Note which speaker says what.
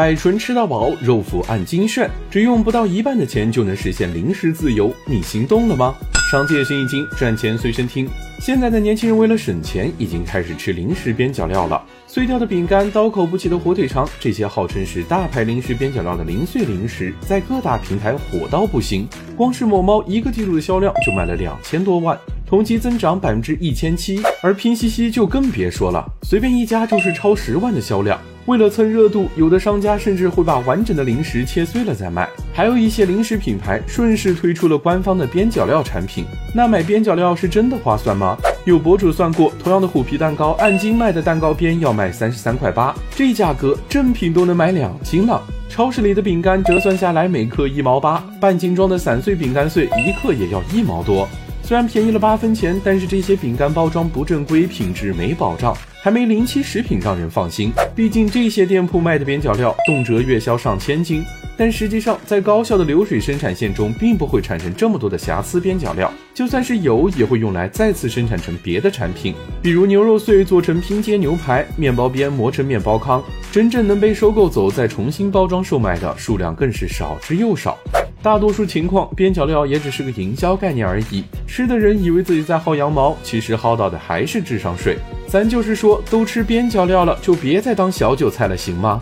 Speaker 1: 百纯吃到饱，肉脯按斤炫，只用不到一半的钱就能实现零食自由，你心动了吗？商界生意经，赚钱随身听。现在的年轻人为了省钱，已经开始吃零食边角料了。碎掉的饼干，刀口不起的火腿肠，这些号称是大牌零食边角料的零碎零食，在各大平台火到不行。光是某猫一个季度的销量就卖了两千多万，同期增长百分之一千七。而拼夕夕就更别说了，随便一家就是超十万的销量。为了蹭热度，有的商家甚至会把完整的零食切碎了再卖。还有一些零食品牌顺势推出了官方的边角料产品。那买边角料是真的划算吗？有博主算过，同样的虎皮蛋糕，按斤卖的蛋糕边要卖三十三块八，这价格正品都能买两斤了。超市里的饼干折算下来每克一毛八，半斤装的散碎饼干碎一克也要一毛多。虽然便宜了八分钱，但是这些饼干包装不正规，品质没保障。还没临期食品让人放心，毕竟这些店铺卖的边角料动辄月销上千斤，但实际上在高效的流水生产线中，并不会产生这么多的瑕疵边角料，就算是有，也会用来再次生产成别的产品，比如牛肉碎做成拼接牛排，面包边磨成面包糠，真正能被收购走再重新包装售卖的数量更是少之又少。大多数情况，边角料也只是个营销概念而已。吃的人以为自己在薅羊毛，其实薅到的还是智商税。咱就是说，都吃边角料了，就别再当小韭菜了，行吗？